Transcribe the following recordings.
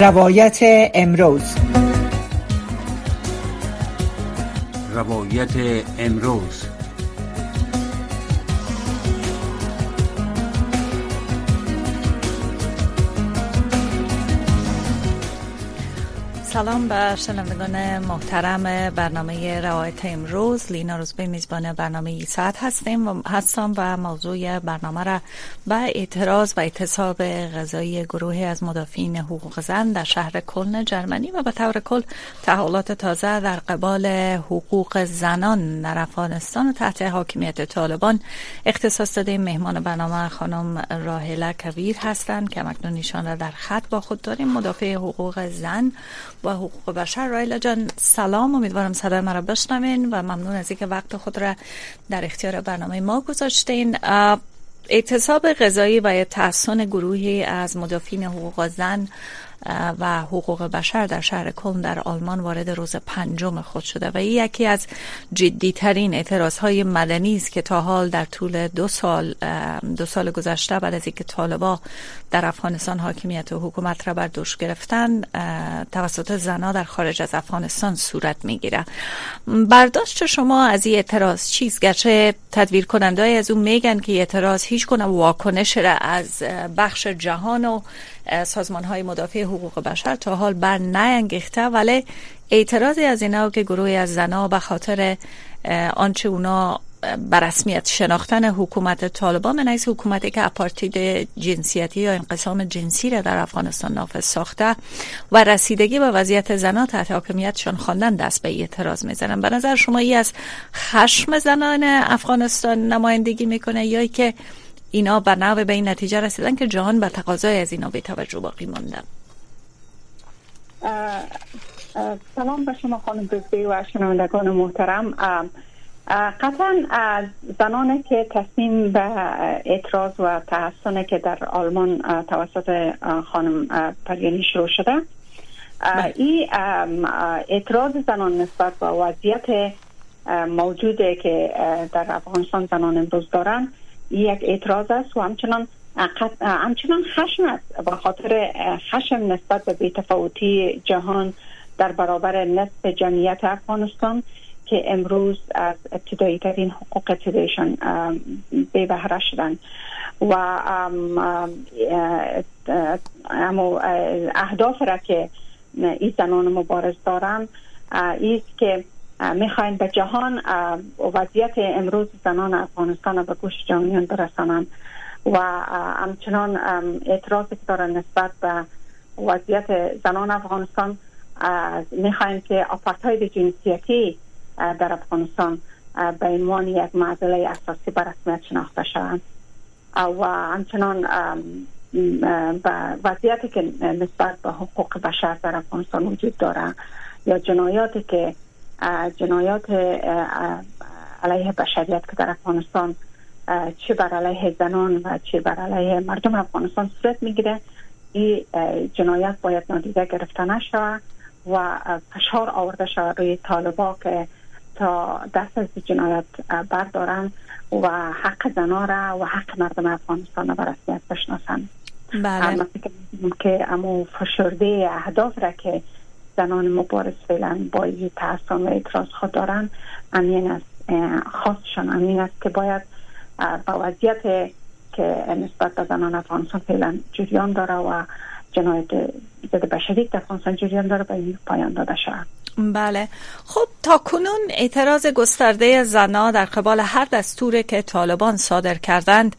روایت امروز. روایت امروز. سلام به شنوندگان محترم برنامه روایت امروز. لینا روزبه میزبان برنامه ای ساعت هستیم و هستم و موضوع برنامه را به اعتراض و اعتصاب غذایی گروهی از مدافعین حقوق زن در شهر کلن جرمنی و به طور کل تحولات تازه در قبال حقوق زنان در افغانستان و تحت حاکمیت طالبان. اختصاص داده مهمان برنامه خانم راهله کبیر هستند که مکنون ایشان را در خط با خود داریم. مدافع حقوق زن و حقوق بشر. رایلا جان سلام. امیدوارم صدای مرا بشنوین و ممنون از اینکه وقت خود را در اختیار برنامه ما گذاشتین. اعتصاب غذایی و تحسن گروهی از مدافعین حقوق زن و حقوق بشر در شهر کلن در آلمان وارد روز پنجم خود شده و این یکی از جدیترین اعتراض های مدنی است که تا حال در طول دو سال دو سال گذشته بعد از اینکه طالبا در افغانستان حاکمیت و حکومت را بر دوش گرفتن توسط زنا در خارج از افغانستان صورت می‌گیره. برداشت شما از این اعتراض چیز گرچه تدویر کننده از اون میگن که اعتراض هیچ کنه واکنش را از بخش جهان و سازمان های مدافع حقوق بشر تا حال بر نینگیخته ولی اعتراضی از اینا که گروهی از زنا به خاطر آنچه اونا بر رسمیت شناختن حکومت طالبان من از حکومتی که اپارتید جنسیتی یا انقسام جنسی را در افغانستان نافذ ساخته و رسیدگی به وضعیت زنان تحت حاکمیتشان خواندن دست به اعتراض می‌زنن به نظر شما ای از خشم زنان افغانستان نمایندگی می‌کنه یا که اینا به نوع به این نتیجه رسیدن که جهان به تقاضای از اینا به توجه باقی ماندن سلام به شما خانم بزبی و شنوندگان محترم. قطعا زنانی که تصمیم به اعتراض و تحسن که در آلمان توسط خانم پریانی شروع شده. بله. این اعتراض زنان نسبت به وضعیت موجوده که در افغانستان زنان امروز دارن یک اعتراض است و همچنان همچنان خشم است. به خاطر خشم نسبت به بیتفاوتی جهان در برابر نصف جمعیت افغانستان. که امروز از ابتدایی ترین حقوق ابتدایشان بی بهره شدن. و اما اهداف را که این زنان مبارز دارن ایست که می‌خواین به جهان وضعیت امروز زنان افغانستان به گوش جهانیان برسانند و همچنان اعتراض که دارن نسبت به وضعیت زنان افغانستان می‌خواین که آپارتاید جنسیتی در افغانستان به عنوان یک معضله اساسی به رسمیت شناخته شوند. و همچنان به وضعیتی که نسبت به حقوق بشر در افغانستان وجود داره یا جنایاتی که جنایات علیه بشریت که در افغانستان چه بر علیه زنان و چه بر علیه مردم افغانستان صورت می‌گیره این جنایت باید نادیده گرفته نشود و فشار آورده شود روی طالبا که تا دست از جنایت بردارن و حق زنا را و حق مردم افغانستان را به رسمیت بشناسند بله. که امو فشرده اهداف را که زنان مبارز فعلا با این و اعتراض خود دارن امین است خاصشان امین است که باید با وضعیت که نسبت به زنان افغانستان فعلا جریان داره و جنایت ضد بشری در افغانستان جریان داره به این پایان داده شود بله. خب تا کنون اعتراض گسترده زنا در قبال هر دستور که طالبان صادر کردند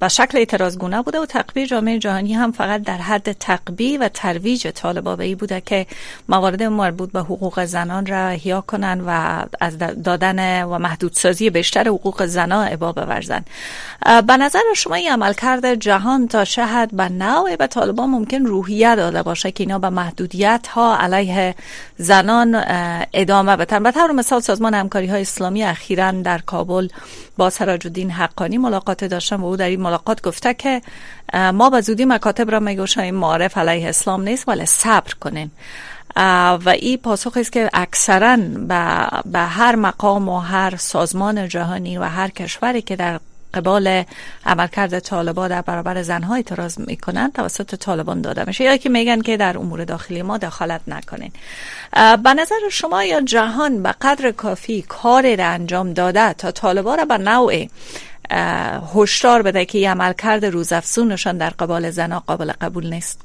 به شکل اعتراضگونه بوده و تقبیه جامعه جهانی هم فقط در حد تقبیه و ترویج طالبا به بوده که موارد مربوط به حقوق زنان را احیا کنند و از دادن و محدودسازی بیشتر حقوق زنان ابا بورزن به نظر شما این عملکرد جهان تا شهد به نوع به طالبان ممکن روحیه داده باشه که اینا به محدودیت ها علیه زنان ادامه بتن به طور مثال سازمان همکاری های اسلامی اخیرا در کابل با سراج الدین حقانی ملاقات داشتم و او در این ملاقات گفته که ما به زودی مکاتب را میگوشیم معرف علیه اسلام نیست ولی صبر کنیم. و این پاسخ است که اکثرا به, به هر مقام و هر سازمان جهانی و هر کشوری که در قبال عملکرد طالبان در برابر زنها اعتراض می‌کنن توسط طالبان داده میشه. یا که میگن که در امور داخلی ما دخالت نکنین. به نظر شما یا جهان به قدر کافی کاری را انجام داده تا طالبان را به نوع هشدار بده که یه عملکرد روزافزونشان در قبال زنها قابل قبول نیست.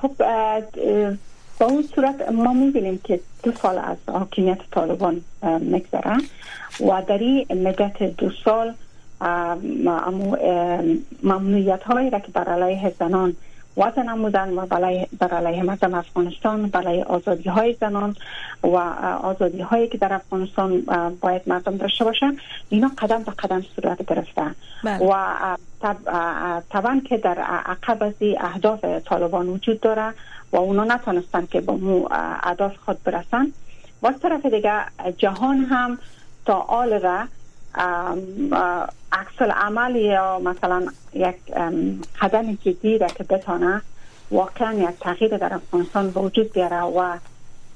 خب با اون صورت ما می‌بینیم که دو سال از حاکمیت طالبان میگذره و در این مدت دو سال ممنوعیت هایی را که بر علیه زنان وضع نمودن و بر علیه مردم افغانستان برای آزادی های زنان و آزادی هایی که در افغانستان باید مردم داشته باشن اینا قدم به قدم صورت گرفته بله. و طبعا که در عقب از اهداف طالبان وجود داره و اونا نتونستن که به مو اهداف خود برسن و از طرف دیگه جهان هم تا آل را عکس عمل یا مثلا یک قدم جدی را که بتانه واقعا یک تغییر در افغانستان وجود بیاره و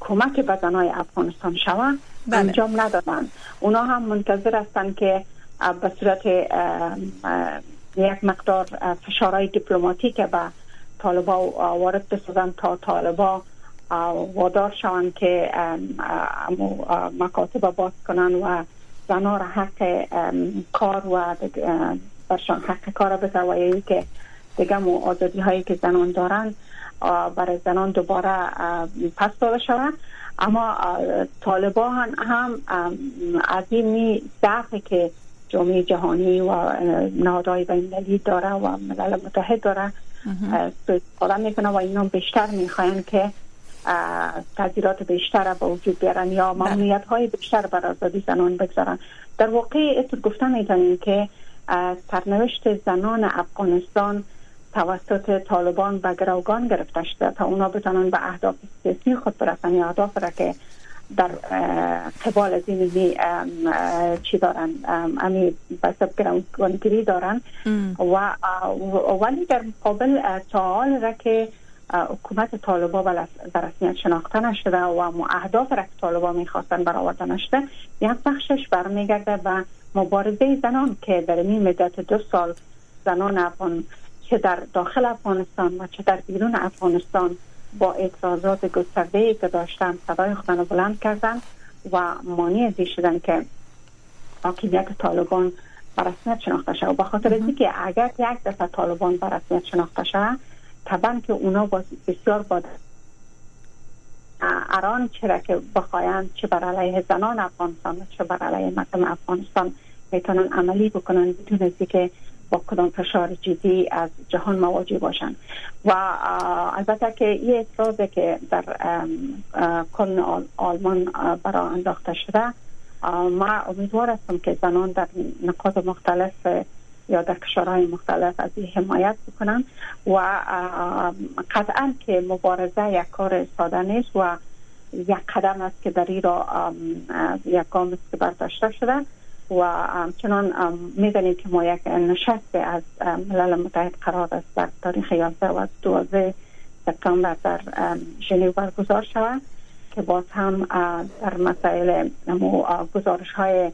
کمک به زنای افغانستان شوه بله. انجام ندادن اونا هم منتظر هستند که به صورت یک مقدار فشارهای دیپلماتیک به طالبا وارد بسازن تا طالبا وادار شوند که مکاتب باز کنن و زنها را حق کار و برشان حق کار بده و که دیگه مو آزادی هایی که زنان دارن برای زنان دوباره پس داده شود. اما طالبان هم از این ضعفی که جامعه جهانی و نهادهای بین داره و ملل متحد داره استفاده می‌کنه و اینا بیشتر می‌خواین که تغییرات بیشتر به وجود بیارن یا بله. ممنوعیت های بیشتر بر آزادی زنان بگذارن. در واقع اتو گفتن می‌تونیم که سرنوشت زنان افغانستان توسط طالبان به گروگان گرفته شده تا اونا بتونن به اهداف سیاسی خود برسن یا اهداف را که در قبال از این چی دارن؟ امی بسب گروگانگیری دارن و ولی در مقابل سوال را که حکومت طالبا در رسمیت شناخته نشده و اهداف را که طالبا می‌خواستن برآورده نشده یک بخشش برمیگرده به مبارزه زنان که در این مدت دو سال زنان افغان چه در داخل افغانستان و چه در بیرون افغانستان با اعتراضات گسترده که داشتن صدای خودن بلند کردن و مانع ازی شدن که حاکمیت طالبان برسمیت شناخته شد و به خاطر که اگر یک دفعه طالبان برسمیت شناخته شد طبعا که اونا بسیار با اران چرا که بخواین چه بر علیه زنان افغانستان چه بر علیه مردم افغانستان می‌تونن عملی بکنن بدون که با کدام فشار جدی از جهان مواجه باشن. و البته که این اعتراض که در کل آلمان برای انداخته شده. ما امیدوار هستم که زنان در نقاط مختلف یا در کشورهای مختلف از این حمایت بکنن و قطعا که مبارزه یک کار ساده نیست و یک قدم است که در این را یک گام است که برداشته شده و چنان می‌دانیم که ما یک نشست از ملل متحد قرار است در تاریخ 11 و 12 سپتامبر در ژنو برگزار شود که باز هم در مسائل گزارش های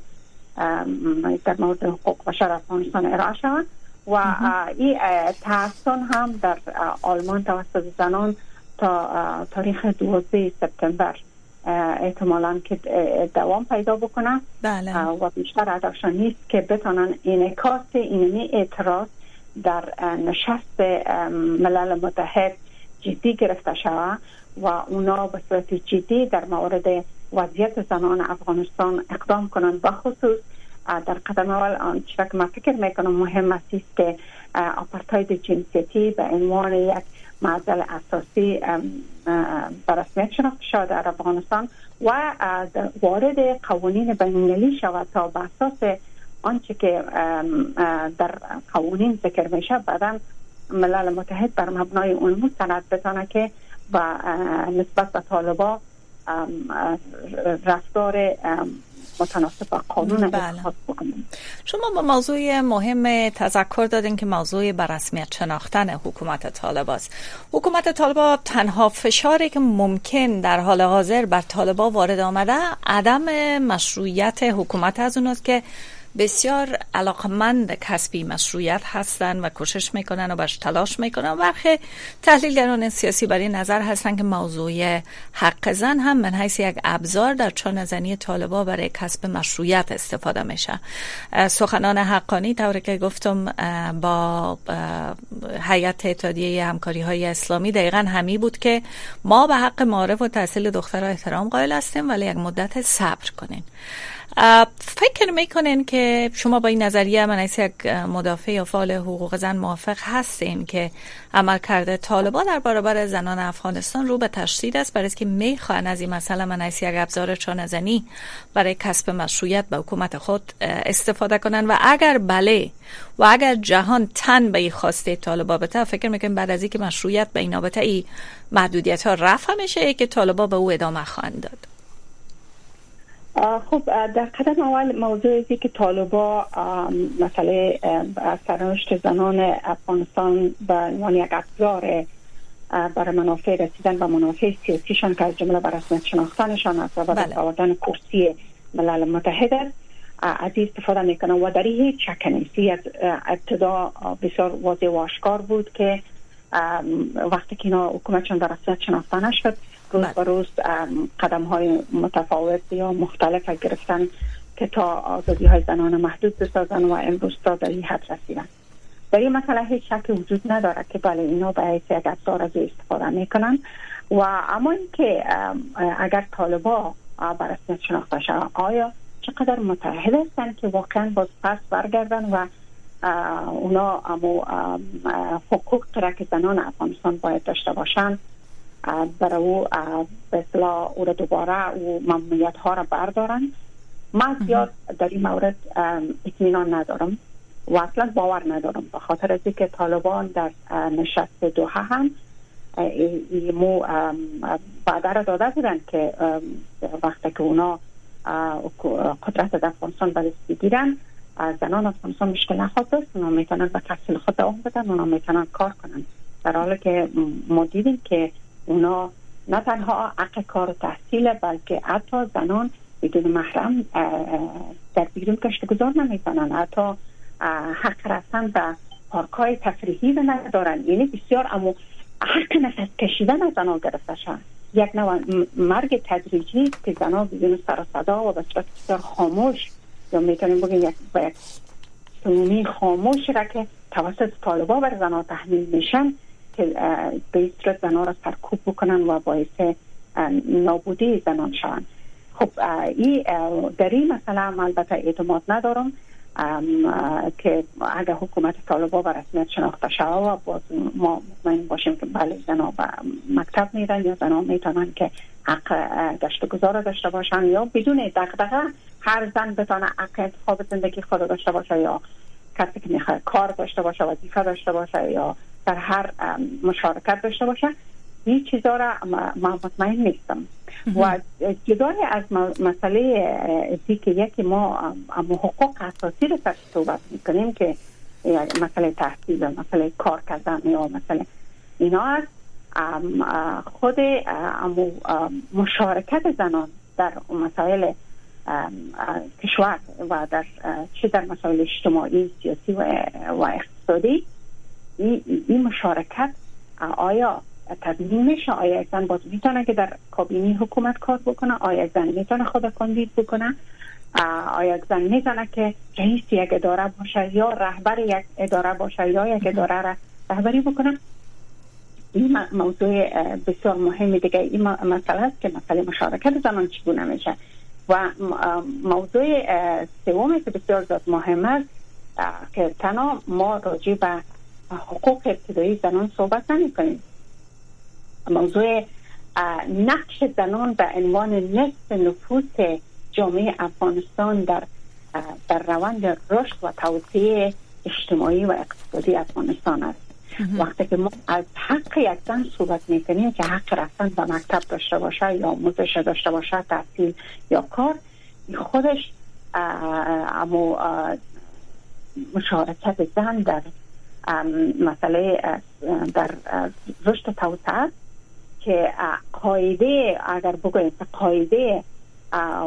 در مورد حقوق بشر افغانستان ارائه شود و این تحسن هم در آلمان توسط زنان تا تاریخ 12 سپتامبر احتمالا که دوام پیدا بکنه بله. و بیشتر اداشان نیست که بتانن انعکاس اینمی اعتراض در نشست ملل متحد جدی گرفته شود و اونا به صورت جدی در مورد وضعیت زنان افغانستان اقدام کنند. بخصوص در قدم اول آنچه که من فکر می‌کنم مهم است که آپارتاید جنسیتی به عنوان یک معضل اساسی به رسمیت شناخته شده در افغانستان و وارد قوانین بینالمللی شود تا به اساس آنچه که در قوانین ذکر میشه بعدا ملل متحد بر مبنای اون مستند. بتانه که و نسبت به طالبا رفتار متناسب با قانون بله. شما با موضوع مهم تذکر دادین که موضوع برسمیت شناختن حکومت طالب است حکومت طالبا تنها فشاری که ممکن در حال حاضر بر طالبا وارد آمده عدم مشروعیت حکومت از اوناست که بسیار علاقمند کسبی مشروعیت هستند و کوشش می‌کنن و باش تلاش می‌کنن. برخی تحلیلگران سیاسی برای نظر هستند که موضوع حق زن هم من حیث یک ابزار در چانه زنی طالبا برای کسب مشروعیت استفاده میشه. سخنان حقانی طوری که گفتم با هیئت اتحادیه همکاری های اسلامی دقیقا همی بود که ما به حق معارف و تحصیل دخترها احترام قائل هستیم ولی یک مدت صبر کنین. فکر می‌کنین که شما با این نظریه من یک مدافع یا فعال حقوق زن موافق هستین که عمل کرده. طالبا در برابر زنان افغانستان رو به تشدید است. برای که می‌خوان از این مسئله من یک ابزار چانزنی برای کسب مشروعیت به حکومت خود استفاده کنن و اگر بله و اگر جهان تن به این خواسته طالبا بته فکر می‌کنم بعد از اینکه مشروعیت به این ای محدودیت ها رفع میشه که طالبا به او ادامه خواهند داد. خب در قدم اول موضوع که طالبا مسئله سرنوشت زنان افغانستان به عنوان یک ابزار برای منافع رسیدن و منافع سیاسیشان که از جمله بر رسمیت شناختنشان است و برای آوردن کرسی ملل متحد است. از استفاده می‌کنن و در هیچ شک نیست ابتدا بسیار واضح و آشکار بود که وقتی که اینا حکومتشان در رسمیت شناخته نشد روز به روز قدم های متفاوت یا مختلف گرفتن که تا آزادی های زنان محدود بسازن و امروز تا در این حد رسیدن. در این مسئله هیچ شک وجود ندارد که بله اینا به یک ابزار از استفاده می‌کنن. و اما اینکه اگر طالبا بر رسمیت شناخته شود آیا چقدر متحد هستند که واقعا باز پس برگردن و اونا امو حقوق که زنان افغانستان باید داشته باشند برای او اصلاح او را دوباره او ممنوعیت ها را بردارن. من زیاد در این مورد اطمینان ندارم و اصلا باور ندارم. به خاطر از که طالبان در نشست دوحه هم مو بعد را داده بودن که وقتی که اونا قدرت در افغانستان به بگیرن زنان افغانستان مشکل نخواد داشت. اونا می‌تونن به تحصیل خود دوام بدن اونا می‌تونن کار کنن. در حالی که ما دیدیم که اونا نه تنها حق کار و تحصیل بلکه حتی زنان بدون محرم در بیرون کشت گذار نمی‌تونن حتی حق رفتن به پارکای تفریحی و ندارن. یعنی بسیار اما حق نفس کشیدن از زنان گرفته شد. یک نوع مرگ تدریجی که زنان بدون سر صدا و به صورت بسیار خاموش یا می‌تونیم بگیم یک یک خاموش را که توسط طالبا بر زنان تحمیل میشن که به صورت زنان را سرکوب بکنن و باعث نابودی زنان شوند. خب این در این مسئله البته اعتماد ندارم که اگر حکومت طالبا به رسمیت شناخته شود و باز ما مطمئن باشیم که بله زنا به مکتب میرن یا زنا می‌تونن که حق گشت گذار داشته باشن یا بدون دقدقه هر زن بتانه حق انتخاب زندگی خود داشته باشه یا کسی که می‌خواد کار داشته باشه وظیفه داشته باشه یا در هر مشارکت داشته باشه این چیزا را مطمئن نیستم. و جدای از مسئله ای که یکی ما حقوق اساسی رو سر صحبت می‌کنیم که مسئله تحصیل مسئله کار کردن یا مسئله اینا است. خود مشارکت زنان در مسائل کشور و در چه در مسائل اجتماعی سیاسی و اقتصادی این مشارکت. آیا تضمین میشه؟ آیا زن باز می‌تونه که در کابینی حکومت کار بکنه؟ آیا زن می‌تونه خود کاندید بکنه؟ آیا زن می‌تونه که رئیس یک اداره باشه یا رهبر یک اداره باشه یا یک اداره را رهبری بکنه؟ این موضوع بسیار مهمی دیگه. این مسئله است که مسئله مشارکت زنان چگونه میشه؟ و موضوع سومی که بسیار زیاد مهم است که تنها ما راجع به حقوق ابتدایی زنان صحبت نمی کنیم موضوع نقش زنان به عنوان نصف نفوس جامعه افغانستان در در روند رشد و توسعه اجتماعی و اقتصادی افغانستان است. وقتی که ما از حق یک زن صحبت می‌کنیم که حق رفتن به مکتب داشته باشه یا موزش داشته باشه تحصیل یا کار خودش اما مشارکت زن در مسئله در رشد توسعه که قاعده اگر بگویم قاعده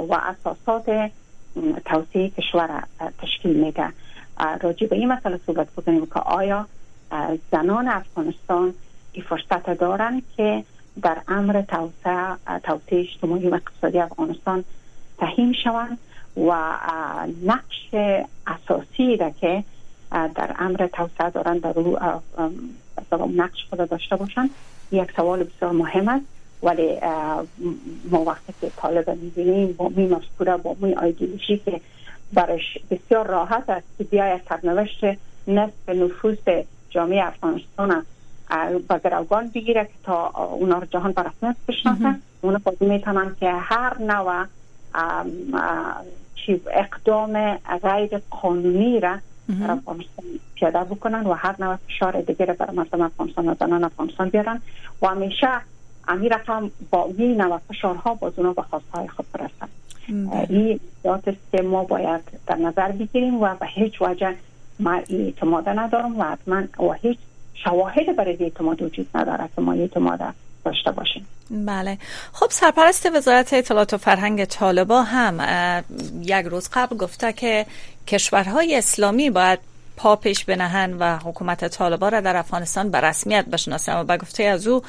و اساسات توسعه کشور تشکیل میده. راجع به این مسئله صحبت بکنیم که آیا زنان افغانستان این فرصت دارن که در امر توسعه توسعه اجتماعی و اقتصادی افغانستان تهیم شوند و نقش اساسی را که در امر توسعه دارن در رو نقش خود داشته باشند یک سوال بسیار مهم است ولی ما وقتی که طالب می‌بینیم با می مفکوره با می آیدیولوژی که برش بسیار راحت است که بیای سرنوشت نصف نفوس جامعه افغانستان با گروگان بگیره که تا اونا رو جهان بر رسمیت بشناسه. اونا می‌تونن که هر نوع اقدام غیر قانونی را در افغانستان پیاده بکنن و هر نوع فشار دیگر بر مردم افغانستان و زنان افغانستان بیارن و همیشه امیر رقم با این نوع فشارها باز اونا به خواستهای خود برسن این ذات است که ما باید در نظر بگیریم و به هیچ وجه ما اعتماد ندارم و حتما و هیچ شواهد برای اعتماد وجود نداره که ما اعتماد داشته باشیم. بله. خب سرپرست وزارت اطلاعات و فرهنگ طالبا هم یک روز قبل گفته که کشورهای اسلامی باید پا پیش بنهن و حکومت طالبان را در افغانستان به رسمیت بشناسن و به گفته از او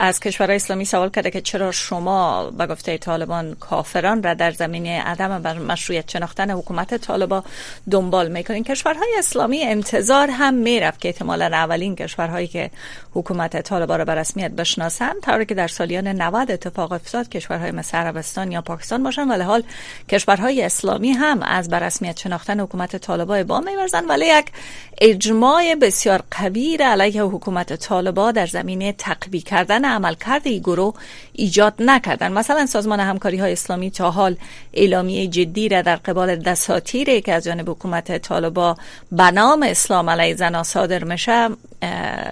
از کشورهای اسلامی سوال کرده که چرا شما به گفته طالبان کافران را در زمینه عدم مشروعیت شناختن حکومت طالبان دنبال می‌کنین؟ کشورهای اسلامی انتظار هم می‌رفت که احتمالا اولین کشورهایی که حکومت طالبان را به رسمیت بشناسن طوری که در سالیان 90 اتفاق افتاد کشورهای مثل عربستان یا پاکستان باشن ولی حال کشورهای اسلامی هم از به رسمیت شناختن حکومت طالبان با میورزن ولی یک اجماع بسیار قوی علیه حکومت طالبا در زمینه تقوی کردن عملکرد این گروه ایجاد نکردن. مثلا سازمان همکاری های اسلامی تا حال اعلامیه جدی را در قبال دساتیری که از جانب حکومت طالبا به نام اسلام علیه زنا صادر میشه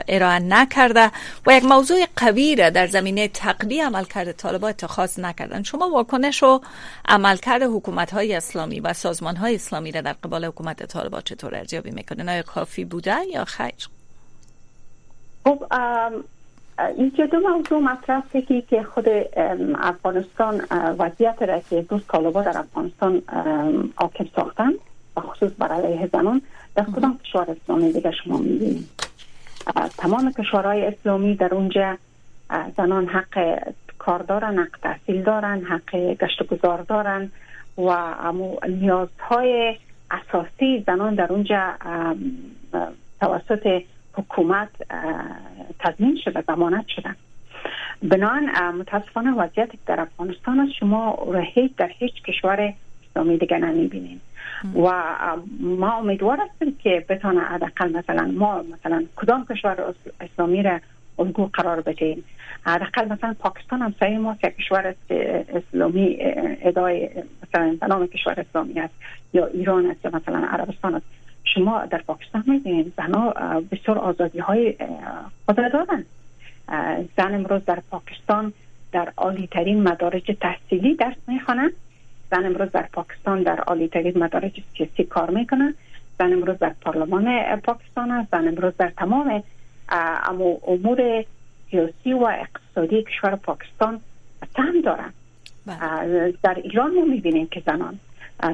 ارائه نکرده و یک موضوع قوی را در زمینه تقوی عملکرد طالبا اتخاذ نکردن. شما واکنش و عملکرد حکومت های اسلامی و سازمان های اسلامی را در قبال حکومت طالبا چطور ارزیابی می‌کنه آیا کافی بوده یا خیر؟ خب اینجا دو موضوع مطرح که خود افغانستان وضعیت را که دوست طالبا در افغانستان حاکم ساختن و خصوص بر علیه زنان در کدام کشور اسلامی دیگه شما می‌بینید؟ تمام کشورهای اسلامی در اونجا زنان حق کار دارن حق تحصیل دارن حق گشت گذار دارن و نیازهای اساسی زنان در اونجا توسط حکومت تضمین شده ضمانت شده. بنان متاسفانه وضعیت در افغانستان است. شما هیچ در هیچ کشور اسلامی دیگه نمی‌بینیم و ما امیدوار هستیم که بتانه حداقل مثلا ما مثلا کدام کشور اسلامی را الگو قرار بدیم حداقل مثلا پاکستان هم سعی ما که کشور اسلامی ادای مثلا نام کشور اسلامی است یا ایران است یا مثلا عربستان است. شما در پاکستان می‌بینید زنها بسیار آزادی های خود دارن زن امروز در پاکستان در عالی ترین مدارج تحصیلی درس می‌خوانند زن امروز در پاکستان در عالی ترین مدارج سیاسی کار می‌کنه زن امروز در پارلمان پاکستان است. زن امروز در تمام امور سیاسی و اقتصادی کشور پاکستان تم دارن. بله. در ایران ما می‌بینیم که زنان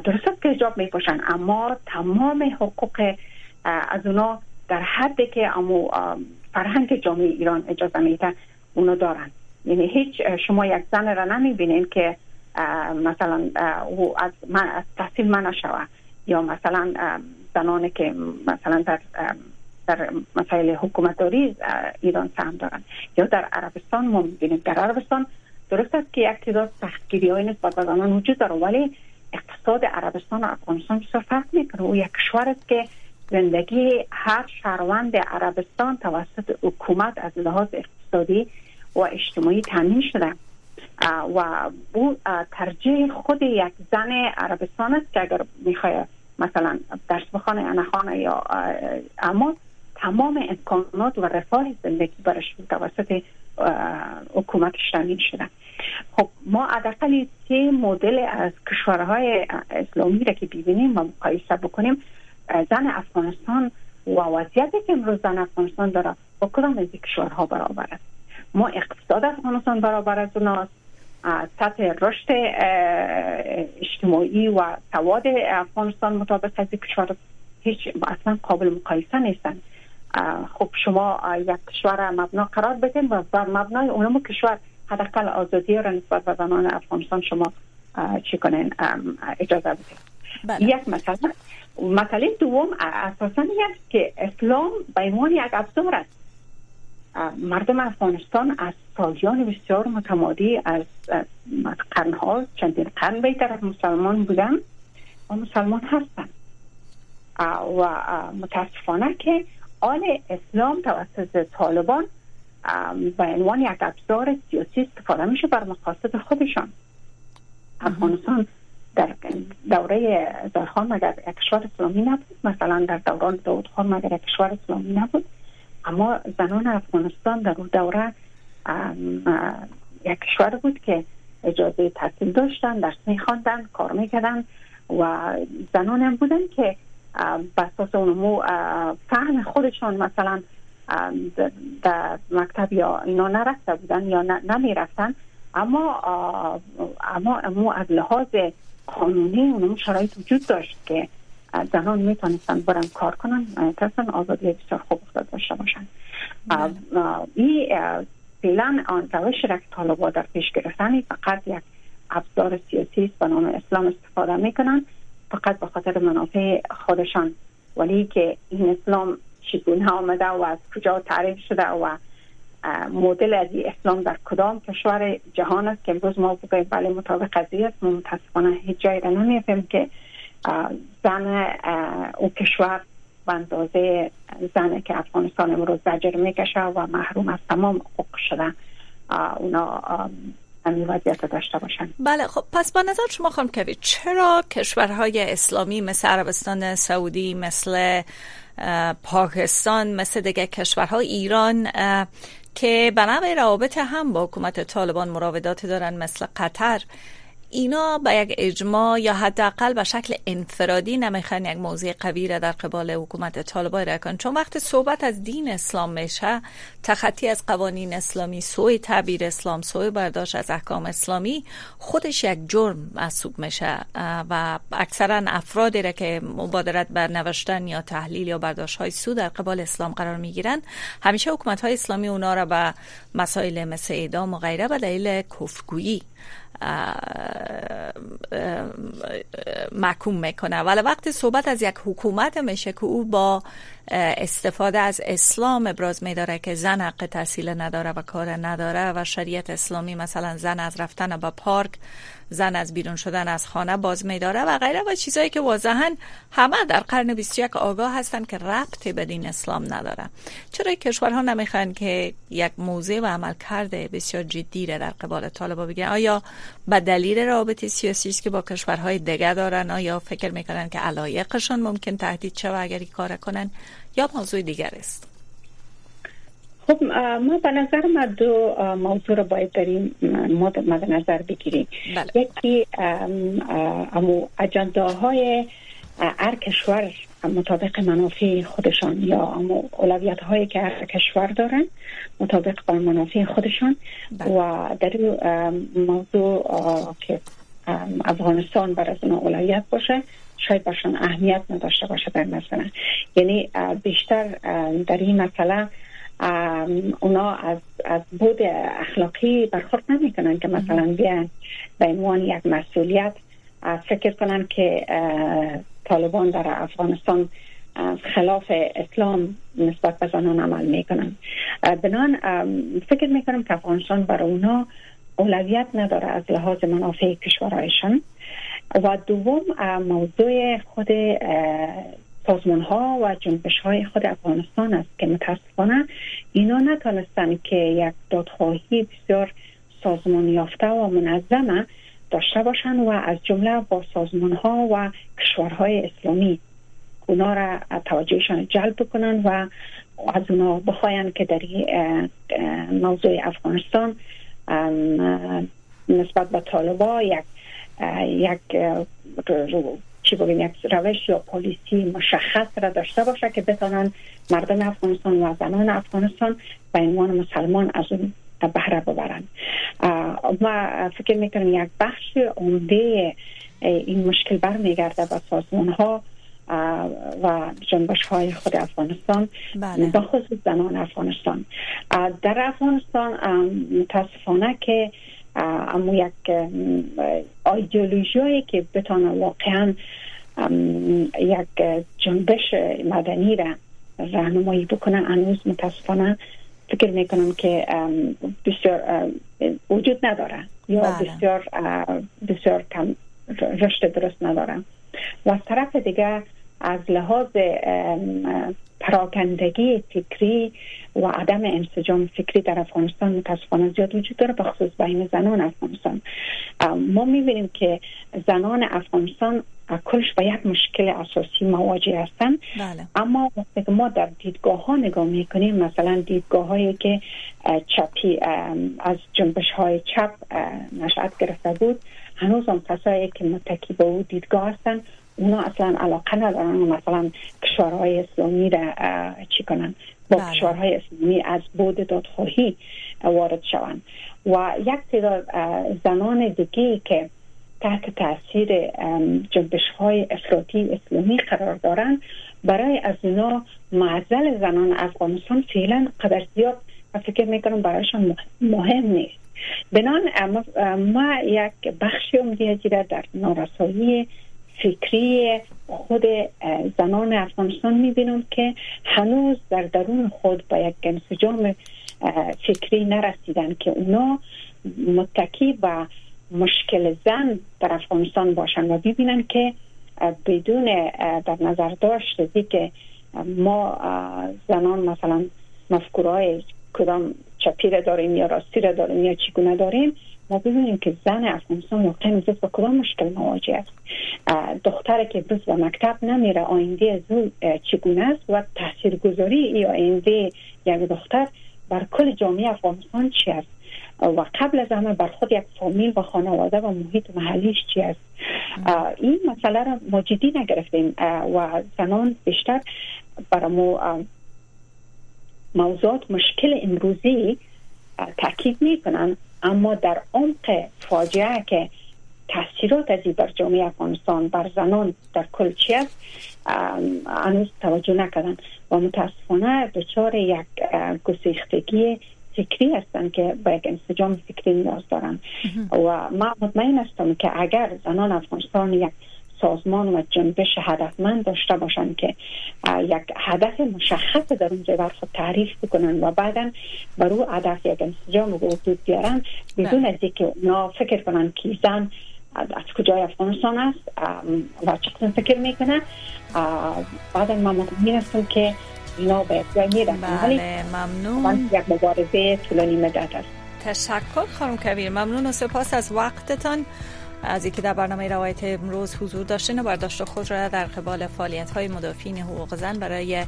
درست که حجاب میپاشن اما تمام حقوق از اونا در حدی که امو فرهنگ جامعه ایران اجازه میده اونا دارن. یعنی هیچ شما یک زن را نمی‌بینین که مثلا او از, من از تحصیل من شوه یا مثلا زنانی که مثلا در در مسائل حکومتداری ایران سهم دارن. یا در عربستان ما می‌بینیم در عربستان درست است که یک تعداد سختگیری های نسبت به زنان وجود داره ولی اقتصاد عربستان و افغانستان بسیار فرق می‌کنه. او یک کشور است که زندگی هر شهروند عربستان توسط حکومت از لحاظ اقتصادی و اجتماعی تامین شده. و او ترجیح خود یک زن عربستان است که اگر می‌خواه مثلا درس بخانه یا نخانه یا اما تمام امکانات و رفاه زندگی برش توسط حکومتش تامین شده خب ما حداقل سه مدل از کشورهای اسلامی را که ببینیم و مقایسه بکنیم زن افغانستان و وضعیتی که امروز زن افغانستان داره با کدام از کشورها برابر است؟ ما اقتصاد افغانستان برابر از اوناست. سطح رشد اجتماعی و سواد افغانستان مطابق از کشور هیچ اصلا قابل مقایسه نیستن. خب شما یک کشور مبنا قرار بدین و بر مبنای اونم کشور حداقل آزادی را نسبت به زنان افغانستان شما چی کنین اجازه بدین. بله. یک مسئله. مسئله دوم اساسا است که اسلام به عنوان یک ابزار است. مردم افغانستان از سالیان بسیار متمادی از قرنها چندین قرن بیتر مسلمان بودن و مسلمان هستند و متاسفانه که آل اسلام توسط طالبان به عنوان یک ابزار سیاسی استفاده میشه بر مقاصد خودشان. افغانستان در دوره دارخان مگر کشور اسلامی نبود؟ مثلا در دوران داود خان مگر کشور اسلامی نبود؟ اما زنان افغانستان در اون دوره یک کشور بود که اجازه تحصیل داشتن درس میخواندن کار می‌کردن و زنان هم بودن که بساس اونمو فهم خودشان مثلا در مکتب یا اینا نرفته بودن یا نمی‌رفتن اما اما امو از لحاظ قانونی اونمو شرایط وجود داشت که زنان می‌تونستن برن کار کنن. می‌تونستن آزادی بسیار خوب داشته باشن. بله. این فعلا آن روش را که طالبا در پیش گرفتن فقط یک ابزار سیاسی است به نام اسلام استفاده می‌کنن. فقط به خاطر منافع خودشان. ولی که این اسلام چگونه آمده و از کجا تعریف شده و مدل از اسلام در کدام کشور جهان است که امروز ما بگویم بله مطابق قضیه است. متاسفانه هیچ جایی را نمیفهم که زن او کشور به اندازه زن که افغانستان امروز زجر می‌کشه و محروم از تمام حقوق شده. اونا همین وضعیت داشته باشن. بله خب پس با نظر شما خانم کوید چرا کشورهای اسلامی مثل عربستان سعودی مثل پاکستان مثل دیگه کشورها ایران که به روابط هم با حکومت طالبان مراودات دارن مثل قطر اینا به یک اجماع یا حداقل به شکل انفرادی نمی‌خوان یک موضوع قوی را در قبال حکومت طالبان را کن چون وقت صحبت از دین اسلام میشه تخطی از قوانین اسلامی سوی تعبیر اسلام سوی برداشت از احکام اسلامی خودش یک جرم محسوب میشه و اکثرا افرادی را که مبادرت بر نوشتن یا تحلیل یا برداشت های سو در قبال اسلام قرار می‌گیرن همیشه حکومت های اسلامی اونا را به مسائل مثل اعدام و غیره به دلیل کفرگویی محکوم می‌کنه ولی وقتی صحبت از یک حکومت میشه که او با استفاده از اسلام ابراز میداره که زن حق تحصیل نداره و کار نداره و شریعت اسلامی مثلا زن از رفتن به پارک زن از بیرون شدن از خانه باز میداره و غیره و چیزایی که واضحا همه در قرن 21 آگاه هستند که ربطی به دین اسلام نداره. چرا کشورها نمی‌خوان که یک موضع و عمل کرده بسیار جدی را در قبال طالبا بگن آیا به دلیل رابطه سیاسی که با کشورهای دیگه دارن؟ آیا فکر می‌کنن که علایقشان ممکن تهدید شود اگر کار کنن؟ یا موضوع دیگر است؟ خب ما به نظر ما دو موضوع رو باید داریم مد نظر بگیریم بله. یکی امو اجنده های هر کشور مطابق منافع خودشان یا امو اولویت هایی که هر کشور دارن مطابق با منافع خودشان بله. و در موضوع که افغانستان بر از اون اولویت باشه شاید باشن اهمیت نداشته باشه در مثلا یعنی بیشتر در این مسئله اونا از از بود اخلاقی برخورد نمی‌کنن که مثلا بیان به عنوان یک مسئولیت فکر کنن که طالبان در افغانستان خلاف اسلام نسبت به زنان عمل می‌کنن. بنان فکر می‌کنم که افغانستان برای اونا اولویت نداره از لحاظ منافع کشورهایشان. و دوم موضوع خود سازمان ها و جنبش های خود افغانستان است که متاسفانه اینا نتانستن که یک دادخواهی بسیار سازمان یافته و منظمه داشته باشند و از جمله با سازمان ها و کشورهای اسلامی. اونا را توجهشان جلب بکنن و از اونا بخواین که در موضوع افغانستان نسبت به طالبا یک یک چی بگیم یک روش یا پلیسی مشخص را داشته باشه که بتانن مردم افغانستان و زنان افغانستان به عنوان مسلمان از اون بهره ببرند ما فکر می‌کنم یک بخش عمده این مشکل برمیگرده به سازمان ها و جنبش های خود افغانستان بله. به خصوص زنان افغانستان در افغانستان متاسفانه که اما یک ایدئولوژی که بتانه واقعا یک جنبش مدنی را راهنمایی بکنه هنوز متاسفانه فکر می‌کنم که بسیار وجود نداره یا بله. بسیار بسیار کم رشد درست نداره و از طرف دیگه از لحاظ پراکندگی فکری و عدم انسجام فکری در افغانستان متاسفانه زیاد وجود داره بخصوص بین زنان افغانستان ما می‌بینیم که زنان افغانستان کلش با یک مشکل اساسی مواجه هستند بله. اما وقتی ما در دیدگاه ها نگاه می‌کنیم مثلا دیدگاه هایی که چپی از جنبش های چپ نشأت گرفته بود هنوز هم کسایی که متکی به او دیدگاه هستند اونا اصلا علاقه ندارن مثلا کشورهای اسلامی را چی کنن؟ با بله. کشورهای اسلامی از بود دادخواهی وارد شوند. و یک تعداد زنان دیگه که تحت تاثیر جنبش های افراطی اسلامی قرار دارند برای از اونا معزل زنان افغانستان فعلا قدر زیاد فکر می‌کنم برایشان مهم نیست. بنان ما یک بخشی عمدی در نارسایی فکری خود زنان افغانستان می‌بینم که هنوز در درون خود با یک انسجام فکری نرسیدن که اونا متکی و مشکل زن در افغانستان باشن و ببینن که بدون در نظر داشت که ما زنان مثلا مفکورهای کدام چپی داریم یا راستی را داریم یا چگونه داریم ما ببینیم که زن افغانستان واقعا امروز با کدام مشکل مواجه است. دختر که امروز به مکتب نمیره. آینده از او چگونه است و تاثیرگذاری یا آینده یک دختر بر کل جامعه افغانستان چی است؟ و قبل از همه بر خود یک فامیل و خانواده و محیط محلیش چی است؟ این مسئله را ما جدی نگرفتیم. و زنان بیشتر برای موضوعات مشکل امروزی تاکید می‌کنن اما در عمق فاجعه که تاثیرات از بر جامعه افغانستان بر زنان در کل چی است هنوز توجه نکردن و متاسفانه دچار یک گسیختگی فکری هستند که با یک انسجام فکری نیاز دارن و ما مطمئن هستم که اگر زنان افغانستان یک سازمان و جنبش هدفمند داشته باشند که یک هدف مشخص در اونجا بر خود تعریف بکنن و بعدا بر او هدف یک انسجام و وجود بیارن بدون بله. از اینکه اونا فکر کنن که زن از کجای افغانستان است و چقدر فکر می‌کنه. بعدا ما مطمئن هستم که اینا به بله ممنون. یک مبارزه طولانی مدت است. تشکر خانم کبیر. ممنون و سپاس از وقتتان. از اینکه در برنامه روایت امروز حضور داشتین و برداشت خود را در قبال فعالیت های مدافعین حقوق زن برای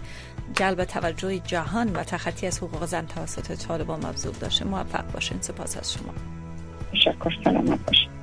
جلب توجه جهان و تخطی از حقوق زن توسط طالبان مبذول داشته موفق باشین. سپاس از شما. تشکر. سلامت باشین.